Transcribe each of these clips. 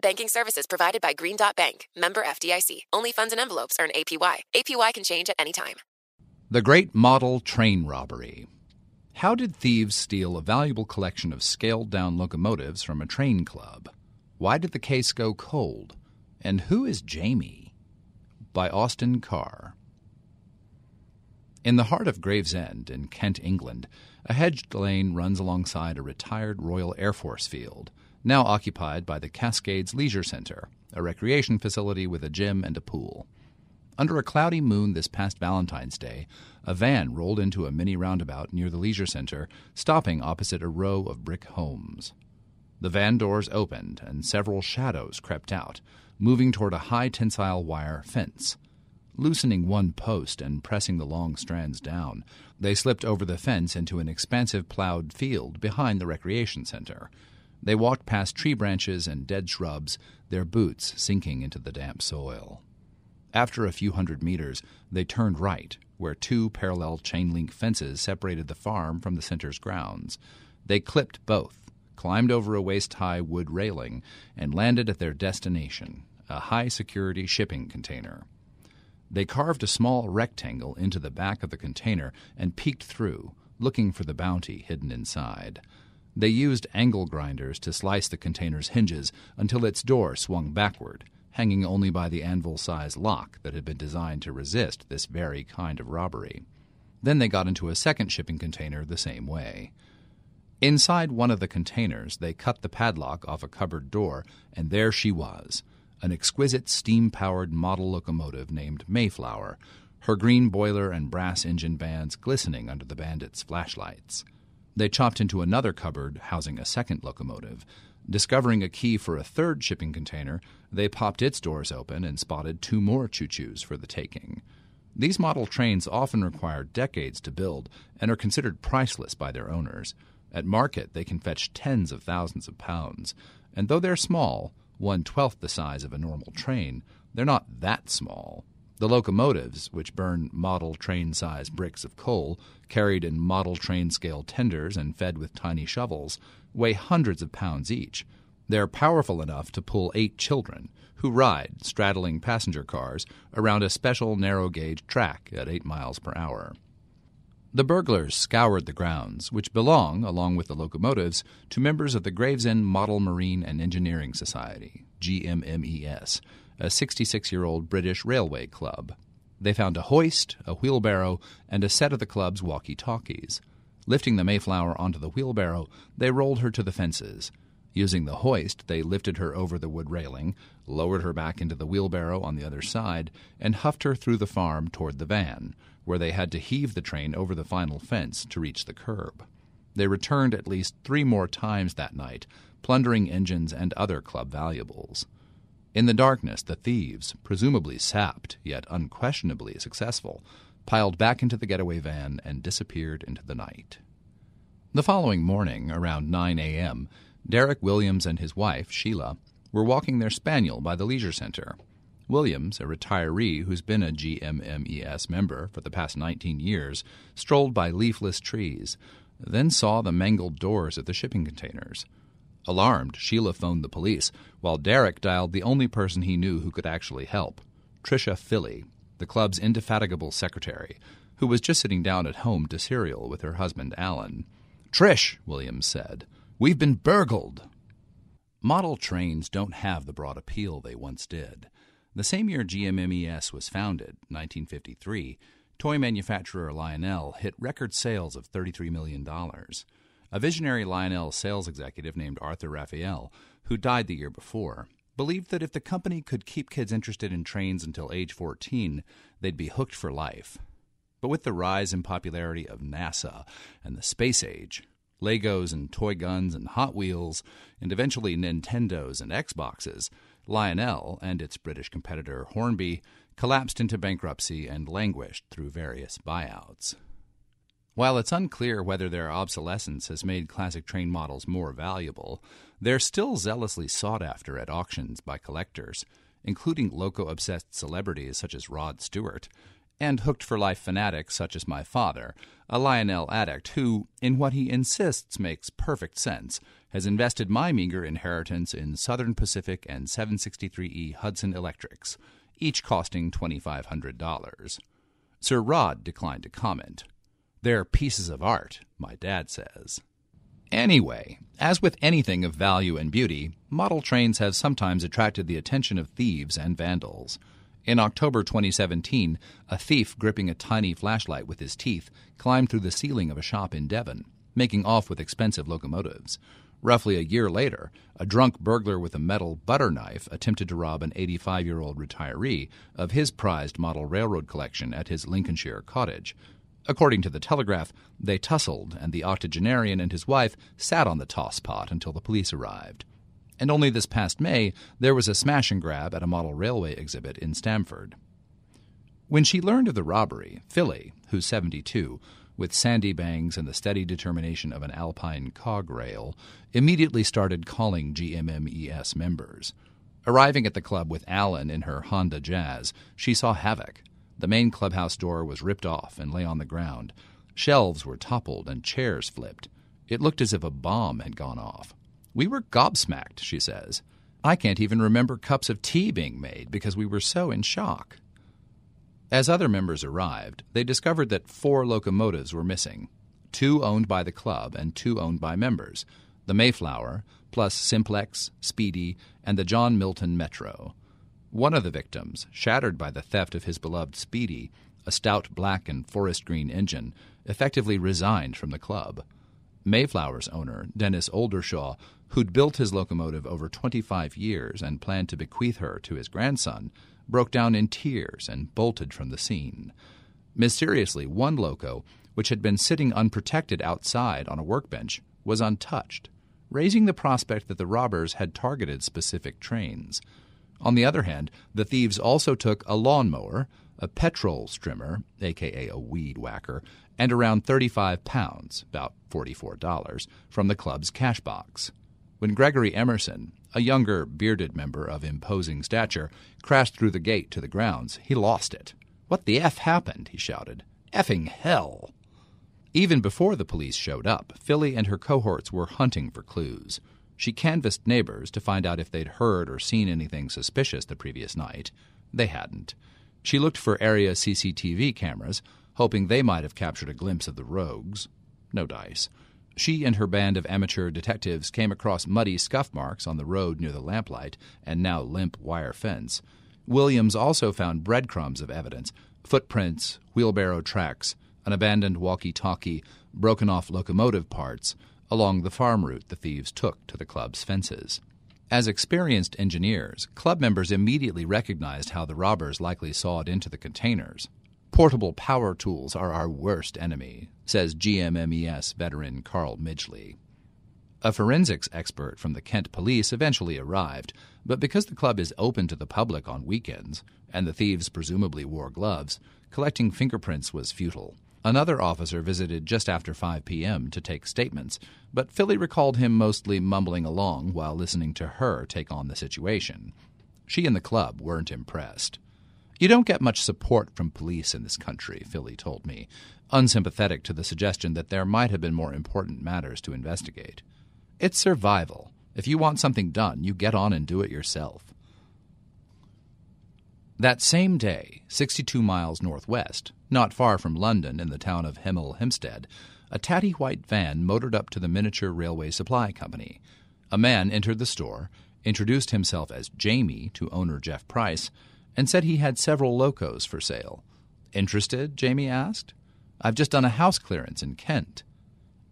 Banking services provided by Green Dot Bank, member FDIC. Only funds and envelopes earn APY. APY can change at any time. The Great Model Train Robbery. How did thieves steal a valuable collection of scaled down locomotives from a train club? Why did the case go cold? And who is Jamie? By Austin Carr. In the heart of Gravesend, in Kent, England, a hedged lane runs alongside a retired Royal Air Force field, now occupied by the Cascades Leisure Center, a recreation facility with a gym and a pool. Under a cloudy moon this past Valentine's Day, a van rolled into a mini roundabout near the leisure center, stopping opposite a row of brick homes. The van doors opened, and several shadows crept out, moving toward a high tensile wire fence. Loosening one post and pressing the long strands down, they slipped over the fence into an expansive plowed field behind the recreation center. They walked past tree branches and dead shrubs, their boots sinking into the damp soil. After a few hundred meters, they turned right, where two parallel chain link fences separated the farm from the center's grounds. They clipped both, climbed over a waist high wood railing, and landed at their destination, a high security shipping container. They carved a small rectangle into the back of the container and peeked through, looking for the bounty hidden inside. They used angle grinders to slice the container's hinges until its door swung backward hanging only by the anvil sized lock that had been designed to resist this very kind of robbery. Then they got into a second shipping container the same way. Inside one of the containers, they cut the padlock off a cupboard door, and there she was an exquisite steam powered model locomotive named Mayflower, her green boiler and brass engine bands glistening under the bandits' flashlights. They chopped into another cupboard housing a second locomotive, Discovering a key for a third shipping container, they popped its doors open and spotted two more choo choos for the taking. These model trains often require decades to build and are considered priceless by their owners. At market, they can fetch tens of thousands of pounds, and though they're small, one twelfth the size of a normal train, they're not that small. The locomotives, which burn model train size bricks of coal, carried in model train scale tenders and fed with tiny shovels, weigh hundreds of pounds each. They're powerful enough to pull eight children, who ride, straddling passenger cars, around a special narrow gauge track at eight miles per hour. The burglars scoured the grounds, which belong, along with the locomotives, to members of the Gravesend Model Marine and Engineering Society, GMMES, a 66 year old British railway club. They found a hoist, a wheelbarrow, and a set of the club's walkie talkies. Lifting the Mayflower onto the wheelbarrow, they rolled her to the fences. Using the hoist, they lifted her over the wood railing, lowered her back into the wheelbarrow on the other side, and huffed her through the farm toward the van, where they had to heave the train over the final fence to reach the curb. They returned at least three more times that night, plundering engines and other club valuables. In the darkness, the thieves, presumably sapped, yet unquestionably successful, piled back into the getaway van and disappeared into the night. The following morning, around 9 a.m., Derek Williams and his wife, Sheila, were walking their spaniel by the leisure center. Williams, a retiree who's been a GMMES member for the past 19 years, strolled by leafless trees, then saw the mangled doors of the shipping containers. Alarmed, Sheila phoned the police, while Derek dialed the only person he knew who could actually help Tricia Philly, the club's indefatigable secretary, who was just sitting down at home to cereal with her husband Alan. Trish, Williams said, we've been burgled. Model trains don't have the broad appeal they once did. The same year GMMES was founded, 1953, toy manufacturer Lionel hit record sales of $33 million. A visionary Lionel sales executive named Arthur Raphael, who died the year before, believed that if the company could keep kids interested in trains until age 14, they'd be hooked for life. But with the rise in popularity of NASA and the space age, Legos and toy guns and Hot Wheels, and eventually Nintendos and Xboxes, Lionel and its British competitor Hornby collapsed into bankruptcy and languished through various buyouts. While it's unclear whether their obsolescence has made classic train models more valuable, they're still zealously sought after at auctions by collectors, including loco obsessed celebrities such as Rod Stewart, and hooked for life fanatics such as my father, a Lionel addict who, in what he insists makes perfect sense, has invested my meager inheritance in Southern Pacific and 763E Hudson Electrics, each costing $2,500. Sir Rod declined to comment. They're pieces of art, my dad says. Anyway, as with anything of value and beauty, model trains have sometimes attracted the attention of thieves and vandals. In October 2017, a thief gripping a tiny flashlight with his teeth climbed through the ceiling of a shop in Devon, making off with expensive locomotives. Roughly a year later, a drunk burglar with a metal butter knife attempted to rob an 85 year old retiree of his prized model railroad collection at his Lincolnshire cottage. According to the Telegraph, they tussled, and the octogenarian and his wife sat on the toss pot until the police arrived and only this past May there was a smash and grab at a model railway exhibit in Stamford. When she learned of the robbery, Philly, who's 72, with sandy bangs and the steady determination of an alpine cog rail, immediately started calling GMMES members. Arriving at the club with Alan in her Honda Jazz, she saw havoc. The main clubhouse door was ripped off and lay on the ground. Shelves were toppled and chairs flipped. It looked as if a bomb had gone off. We were gobsmacked, she says. I can't even remember cups of tea being made because we were so in shock. As other members arrived, they discovered that four locomotives were missing two owned by the club and two owned by members the Mayflower, plus Simplex, Speedy, and the John Milton Metro. One of the victims, shattered by the theft of his beloved Speedy, a stout black and forest green engine, effectively resigned from the club. Mayflower's owner, Dennis Oldershaw, who'd built his locomotive over 25 years and planned to bequeath her to his grandson, broke down in tears and bolted from the scene. Mysteriously, one loco, which had been sitting unprotected outside on a workbench, was untouched, raising the prospect that the robbers had targeted specific trains. On the other hand, the thieves also took a lawnmower, a petrol strimmer, aka a weed whacker, and around 35 pounds, about $44, from the club's cash box. When Gregory Emerson, a younger, bearded member of imposing stature, crashed through the gate to the grounds, he lost it. What the F happened? he shouted. Effing hell! Even before the police showed up, Philly and her cohorts were hunting for clues. She canvassed neighbors to find out if they'd heard or seen anything suspicious the previous night. They hadn't. She looked for area CCTV cameras, hoping they might have captured a glimpse of the rogues. No dice. She and her band of amateur detectives came across muddy scuff marks on the road near the lamplight and now limp wire fence. Williams also found breadcrumbs of evidence footprints, wheelbarrow tracks, an abandoned walkie talkie, broken off locomotive parts along the farm route the thieves took to the club's fences. As experienced engineers, club members immediately recognized how the robbers likely sawed into the containers. Portable power tools are our worst enemy, says GMMES veteran Carl Midgley. A forensics expert from the Kent police eventually arrived, but because the club is open to the public on weekends, and the thieves presumably wore gloves, collecting fingerprints was futile. Another officer visited just after 5 p.m. to take statements, but Philly recalled him mostly mumbling along while listening to her take on the situation. She and the club weren't impressed. You don't get much support from police in this country, Philly told me, unsympathetic to the suggestion that there might have been more important matters to investigate. It's survival. If you want something done, you get on and do it yourself. That same day, 62 miles northwest, not far from London in the town of Hemel Hempstead, a tatty white van motored up to the miniature railway supply company. A man entered the store, introduced himself as Jamie to owner Jeff Price, and said he had several locos for sale. Interested? Jamie asked. I've just done a house clearance in Kent.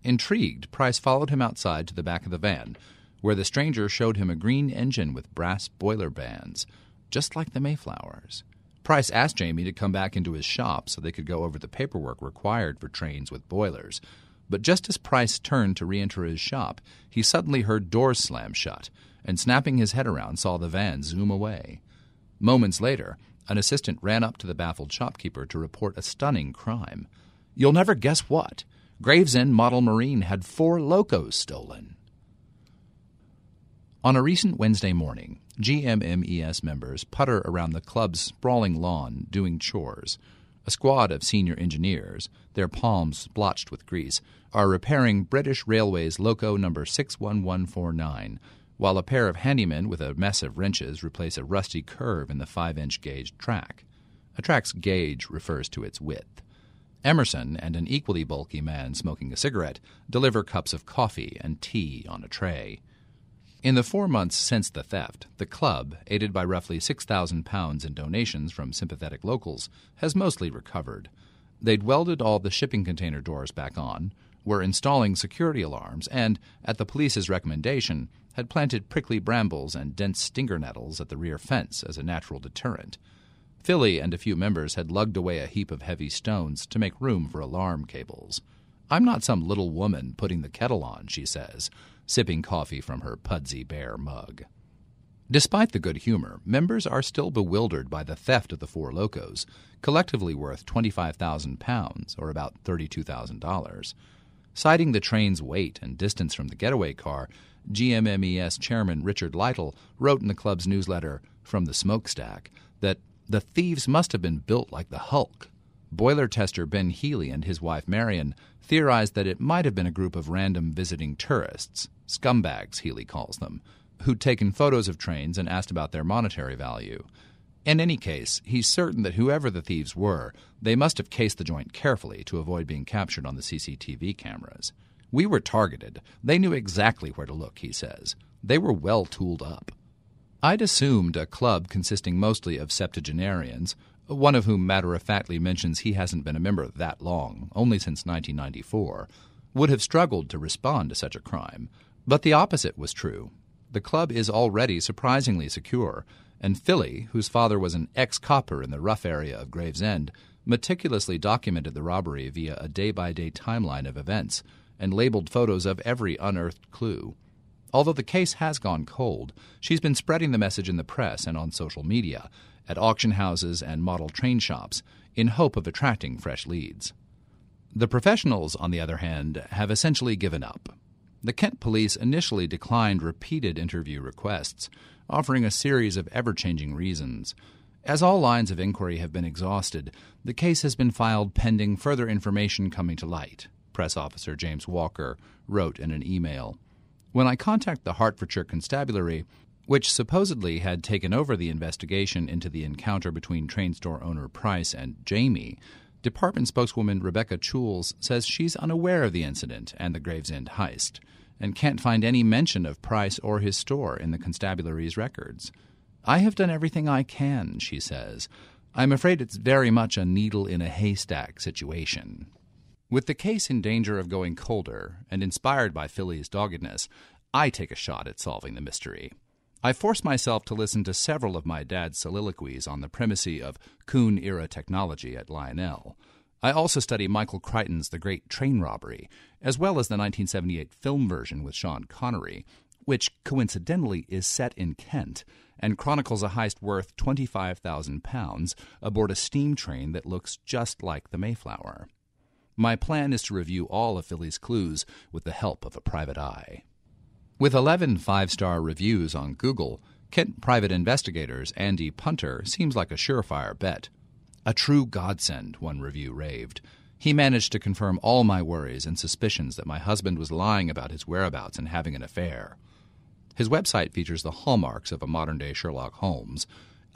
Intrigued, Price followed him outside to the back of the van, where the stranger showed him a green engine with brass boiler bands, just like the Mayflowers. Price asked Jamie to come back into his shop so they could go over the paperwork required for trains with boilers. But just as Price turned to re enter his shop, he suddenly heard doors slam shut, and snapping his head around, saw the van zoom away. Moments later, an assistant ran up to the baffled shopkeeper to report a stunning crime. You'll never guess what. Gravesend Model Marine had four locos stolen. On a recent Wednesday morning, GMMES members putter around the club's sprawling lawn doing chores. A squad of senior engineers, their palms splotched with grease, are repairing British Railways Loco number 61149, while a pair of handymen with a mess of wrenches replace a rusty curve in the 5 inch gauge track. A track's gauge refers to its width. Emerson and an equally bulky man smoking a cigarette deliver cups of coffee and tea on a tray. In the four months since the theft, the club, aided by roughly £6,000 in donations from sympathetic locals, has mostly recovered. They'd welded all the shipping container doors back on, were installing security alarms, and, at the police's recommendation, had planted prickly brambles and dense stinger nettles at the rear fence as a natural deterrent. Philly and a few members had lugged away a heap of heavy stones to make room for alarm cables. I'm not some little woman putting the kettle on, she says, sipping coffee from her Pudsey Bear mug. Despite the good humor, members are still bewildered by the theft of the four locos, collectively worth £25,000, or about $32,000. Citing the train's weight and distance from the getaway car, GMMES chairman Richard Lytle wrote in the club's newsletter, From the Smokestack, that the thieves must have been built like the Hulk. Boiler tester Ben Healy and his wife Marion theorized that it might have been a group of random visiting tourists, scumbags, Healy calls them, who'd taken photos of trains and asked about their monetary value. In any case, he's certain that whoever the thieves were, they must have cased the joint carefully to avoid being captured on the CCTV cameras. We were targeted. They knew exactly where to look, he says. They were well tooled up. I'd assumed a club consisting mostly of septuagenarians, one of whom matter of factly mentions he hasn't been a member that long, only since 1994, would have struggled to respond to such a crime. But the opposite was true. The club is already surprisingly secure, and Philly, whose father was an ex copper in the rough area of Gravesend, meticulously documented the robbery via a day by day timeline of events and labeled photos of every unearthed clue. Although the case has gone cold, she's been spreading the message in the press and on social media, at auction houses and model train shops in hope of attracting fresh leads. The professionals, on the other hand, have essentially given up. The Kent police initially declined repeated interview requests, offering a series of ever changing reasons. As all lines of inquiry have been exhausted, the case has been filed pending further information coming to light, Press Officer James Walker wrote in an email. When I contact the Hertfordshire Constabulary, which supposedly had taken over the investigation into the encounter between train store owner Price and Jamie, department spokeswoman Rebecca Chules says she's unaware of the incident and the Gravesend heist, and can't find any mention of Price or his store in the constabulary's records. I have done everything I can, she says. I'm afraid it's very much a needle in a haystack situation. With the case in danger of going colder, and inspired by Philly's doggedness, I take a shot at solving the mystery. I force myself to listen to several of my dad's soliloquies on the primacy of Cowen era technology at Lionel. I also study Michael Crichton's The Great Train Robbery, as well as the 1978 film version with Sean Connery, which coincidentally is set in Kent and chronicles a heist worth £25,000 aboard a steam train that looks just like the Mayflower. My plan is to review all of Philly's clues with the help of a private eye. With 11 five star reviews on Google, Kent private investigators Andy Punter seems like a surefire bet. A true godsend, one review raved. He managed to confirm all my worries and suspicions that my husband was lying about his whereabouts and having an affair. His website features the hallmarks of a modern day Sherlock Holmes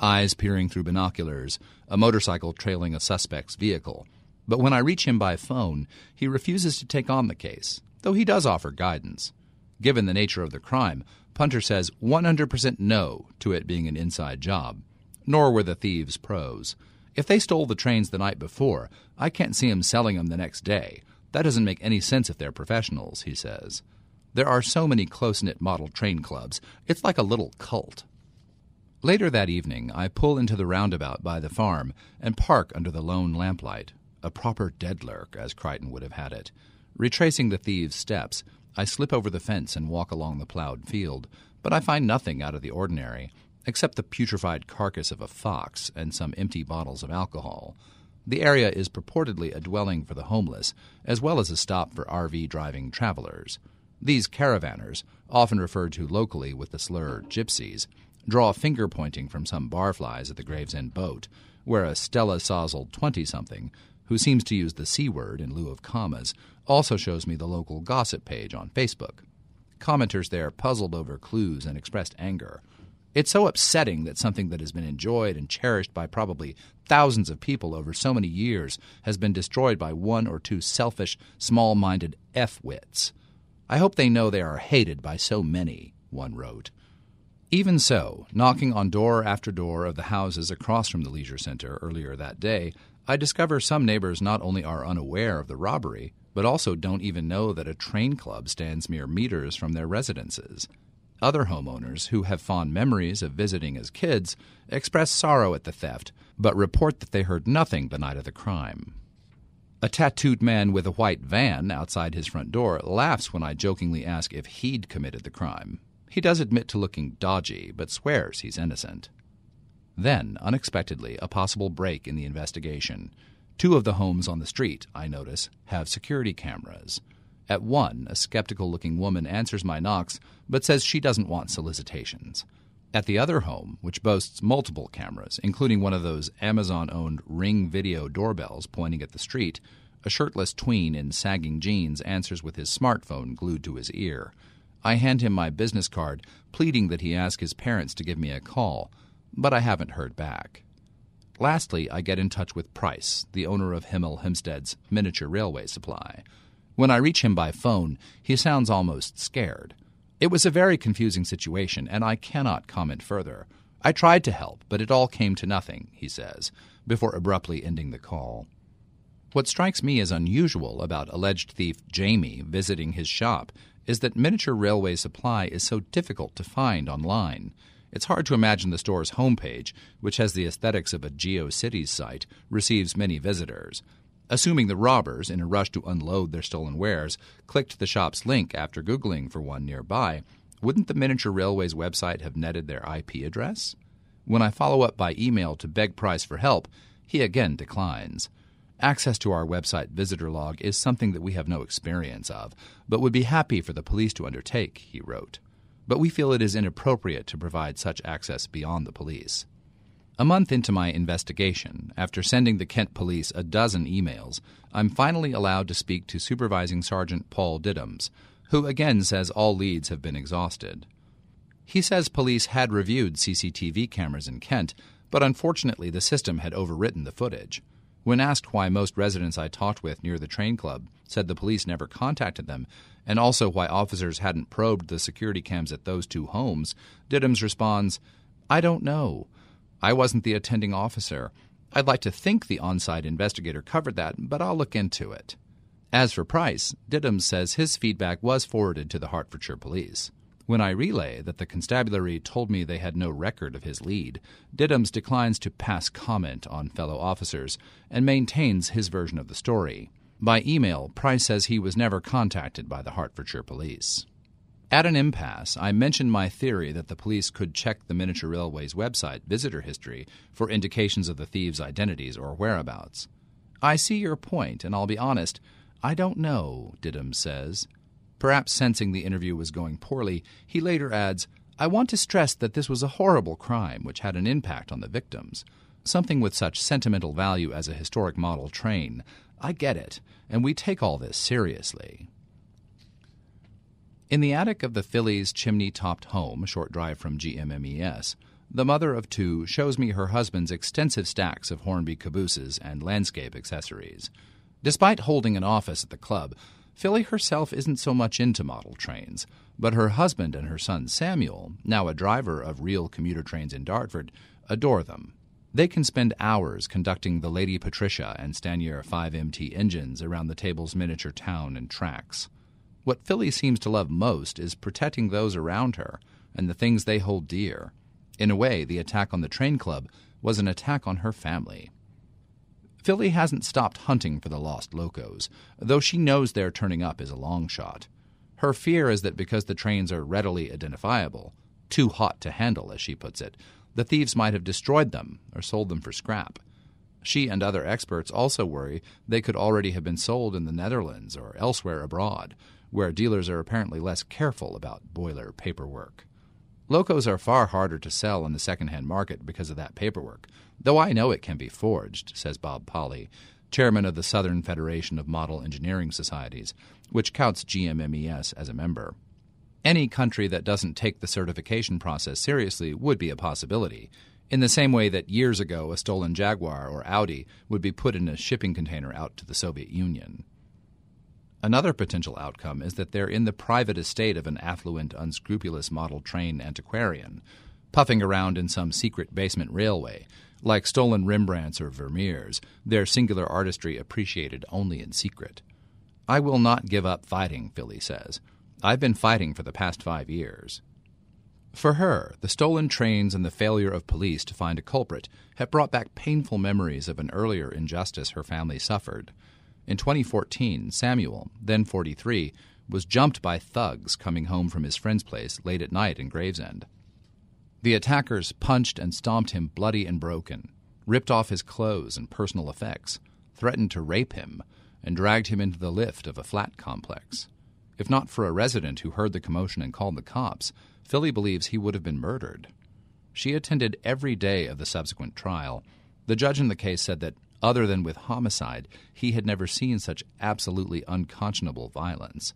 eyes peering through binoculars, a motorcycle trailing a suspect's vehicle. But when I reach him by phone, he refuses to take on the case, though he does offer guidance. Given the nature of the crime, Punter says 100% no to it being an inside job. Nor were the thieves pros. If they stole the trains the night before, I can't see 'em selling 'em the next day. That doesn't make any sense if they're professionals, he says. There are so many close knit model train clubs, it's like a little cult. Later that evening, I pull into the roundabout by the farm and park under the lone lamplight. A proper dead lurk, as Crichton would have had it. Retracing the thieves' steps, I slip over the fence and walk along the plowed field, but I find nothing out of the ordinary, except the putrefied carcass of a fox and some empty bottles of alcohol. The area is purportedly a dwelling for the homeless, as well as a stop for RV driving travelers. These caravanners, often referred to locally with the slur gypsies, draw finger pointing from some barflies at the Gravesend boat, where a Stella Sozzled 20 something, who seems to use the C word in lieu of commas, also shows me the local gossip page on Facebook. Commenters there puzzled over clues and expressed anger. It's so upsetting that something that has been enjoyed and cherished by probably thousands of people over so many years has been destroyed by one or two selfish, small minded F wits. I hope they know they are hated by so many, one wrote. Even so, knocking on door after door of the houses across from the leisure center earlier that day, I discover some neighbors not only are unaware of the robbery, but also don't even know that a train club stands mere meters from their residences. Other homeowners who have fond memories of visiting as kids express sorrow at the theft, but report that they heard nothing the night of the crime. A tattooed man with a white van outside his front door laughs when I jokingly ask if he'd committed the crime. He does admit to looking dodgy, but swears he's innocent. Then, unexpectedly, a possible break in the investigation. Two of the homes on the street, I notice, have security cameras. At one, a skeptical looking woman answers my knocks, but says she doesn't want solicitations. At the other home, which boasts multiple cameras, including one of those Amazon owned Ring video doorbells pointing at the street, a shirtless tween in sagging jeans answers with his smartphone glued to his ear. I hand him my business card, pleading that he ask his parents to give me a call, but I haven't heard back. Lastly, I get in touch with Price, the owner of Hemel Hempstead's miniature railway supply. When I reach him by phone, he sounds almost scared. It was a very confusing situation, and I cannot comment further. I tried to help, but it all came to nothing, he says, before abruptly ending the call. What strikes me as unusual about alleged thief Jamie visiting his shop is that miniature railway supply is so difficult to find online. It's hard to imagine the store's homepage, which has the aesthetics of a GeoCities site, receives many visitors. Assuming the robbers, in a rush to unload their stolen wares, clicked the shop's link after Googling for one nearby, wouldn't the Miniature Railways website have netted their IP address? When I follow up by email to beg Price for help, he again declines. Access to our website visitor log is something that we have no experience of, but would be happy for the police to undertake, he wrote. But we feel it is inappropriate to provide such access beyond the police. A month into my investigation, after sending the Kent police a dozen emails, I'm finally allowed to speak to Supervising Sergeant Paul Diddams, who again says all leads have been exhausted. He says police had reviewed CCTV cameras in Kent, but unfortunately the system had overwritten the footage. When asked why most residents I talked with near the train club said the police never contacted them, and also why officers hadn't probed the security cams at those two homes, Diddams responds, I don't know. I wasn't the attending officer. I'd like to think the on site investigator covered that, but I'll look into it. As for Price, Diddams says his feedback was forwarded to the Hertfordshire police. When I relay that the constabulary told me they had no record of his lead, Diddams declines to pass comment on fellow officers and maintains his version of the story. By email, Price says he was never contacted by the Hertfordshire police. At an impasse, I mentioned my theory that the police could check the Miniature Railway's website visitor history for indications of the thieves' identities or whereabouts. I see your point, and I'll be honest, I don't know, Diddams says. Perhaps sensing the interview was going poorly, he later adds, I want to stress that this was a horrible crime which had an impact on the victims. Something with such sentimental value as a historic model train. I get it, and we take all this seriously. In the attic of the Phillies' chimney topped home, a short drive from GMMES, the mother of two shows me her husband's extensive stacks of Hornby cabooses and landscape accessories. Despite holding an office at the club, Philly herself isn't so much into model trains, but her husband and her son Samuel, now a driver of real commuter trains in Dartford, adore them. They can spend hours conducting the Lady Patricia and Stanier 5MT engines around the table's miniature town and tracks. What Philly seems to love most is protecting those around her and the things they hold dear. In a way, the attack on the train club was an attack on her family. Philly hasn't stopped hunting for the lost locos, though she knows their turning up is a long shot. Her fear is that because the trains are readily identifiable, too hot to handle, as she puts it, the thieves might have destroyed them or sold them for scrap. She and other experts also worry they could already have been sold in the Netherlands or elsewhere abroad, where dealers are apparently less careful about boiler paperwork. Locos are far harder to sell in the second-hand market because of that paperwork, though I know it can be forged, says Bob Polly, chairman of the Southern Federation of Model Engineering Societies, which counts GMMES as a member. Any country that doesn't take the certification process seriously would be a possibility, in the same way that years ago a stolen Jaguar or Audi would be put in a shipping container out to the Soviet Union. Another potential outcome is that they're in the private estate of an affluent, unscrupulous model train antiquarian, puffing around in some secret basement railway, like stolen Rembrandts or Vermeers, their singular artistry appreciated only in secret. I will not give up fighting, Philly says. I've been fighting for the past five years. For her, the stolen trains and the failure of police to find a culprit have brought back painful memories of an earlier injustice her family suffered. In 2014, Samuel, then 43, was jumped by thugs coming home from his friend's place late at night in Gravesend. The attackers punched and stomped him bloody and broken, ripped off his clothes and personal effects, threatened to rape him, and dragged him into the lift of a flat complex. If not for a resident who heard the commotion and called the cops, Philly believes he would have been murdered. She attended every day of the subsequent trial. The judge in the case said that, other than with homicide, he had never seen such absolutely unconscionable violence.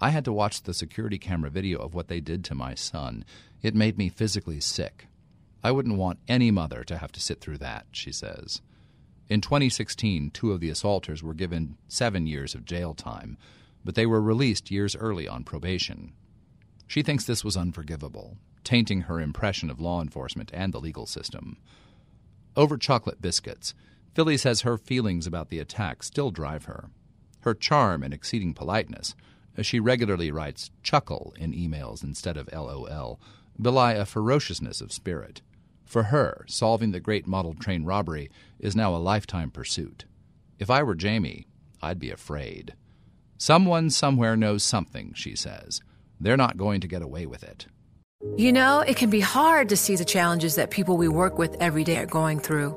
I had to watch the security camera video of what they did to my son. It made me physically sick. I wouldn't want any mother to have to sit through that, she says. In 2016, two of the assaulters were given seven years of jail time but they were released years early on probation. She thinks this was unforgivable, tainting her impression of law enforcement and the legal system. Over chocolate biscuits, Philly says her feelings about the attack still drive her. Her charm and exceeding politeness, as she regularly writes chuckle in emails instead of LOL, belie a ferociousness of spirit. For her, solving the great model train robbery is now a lifetime pursuit. If I were Jamie, I'd be afraid. Someone somewhere knows something, she says. They're not going to get away with it. You know, it can be hard to see the challenges that people we work with every day are going through.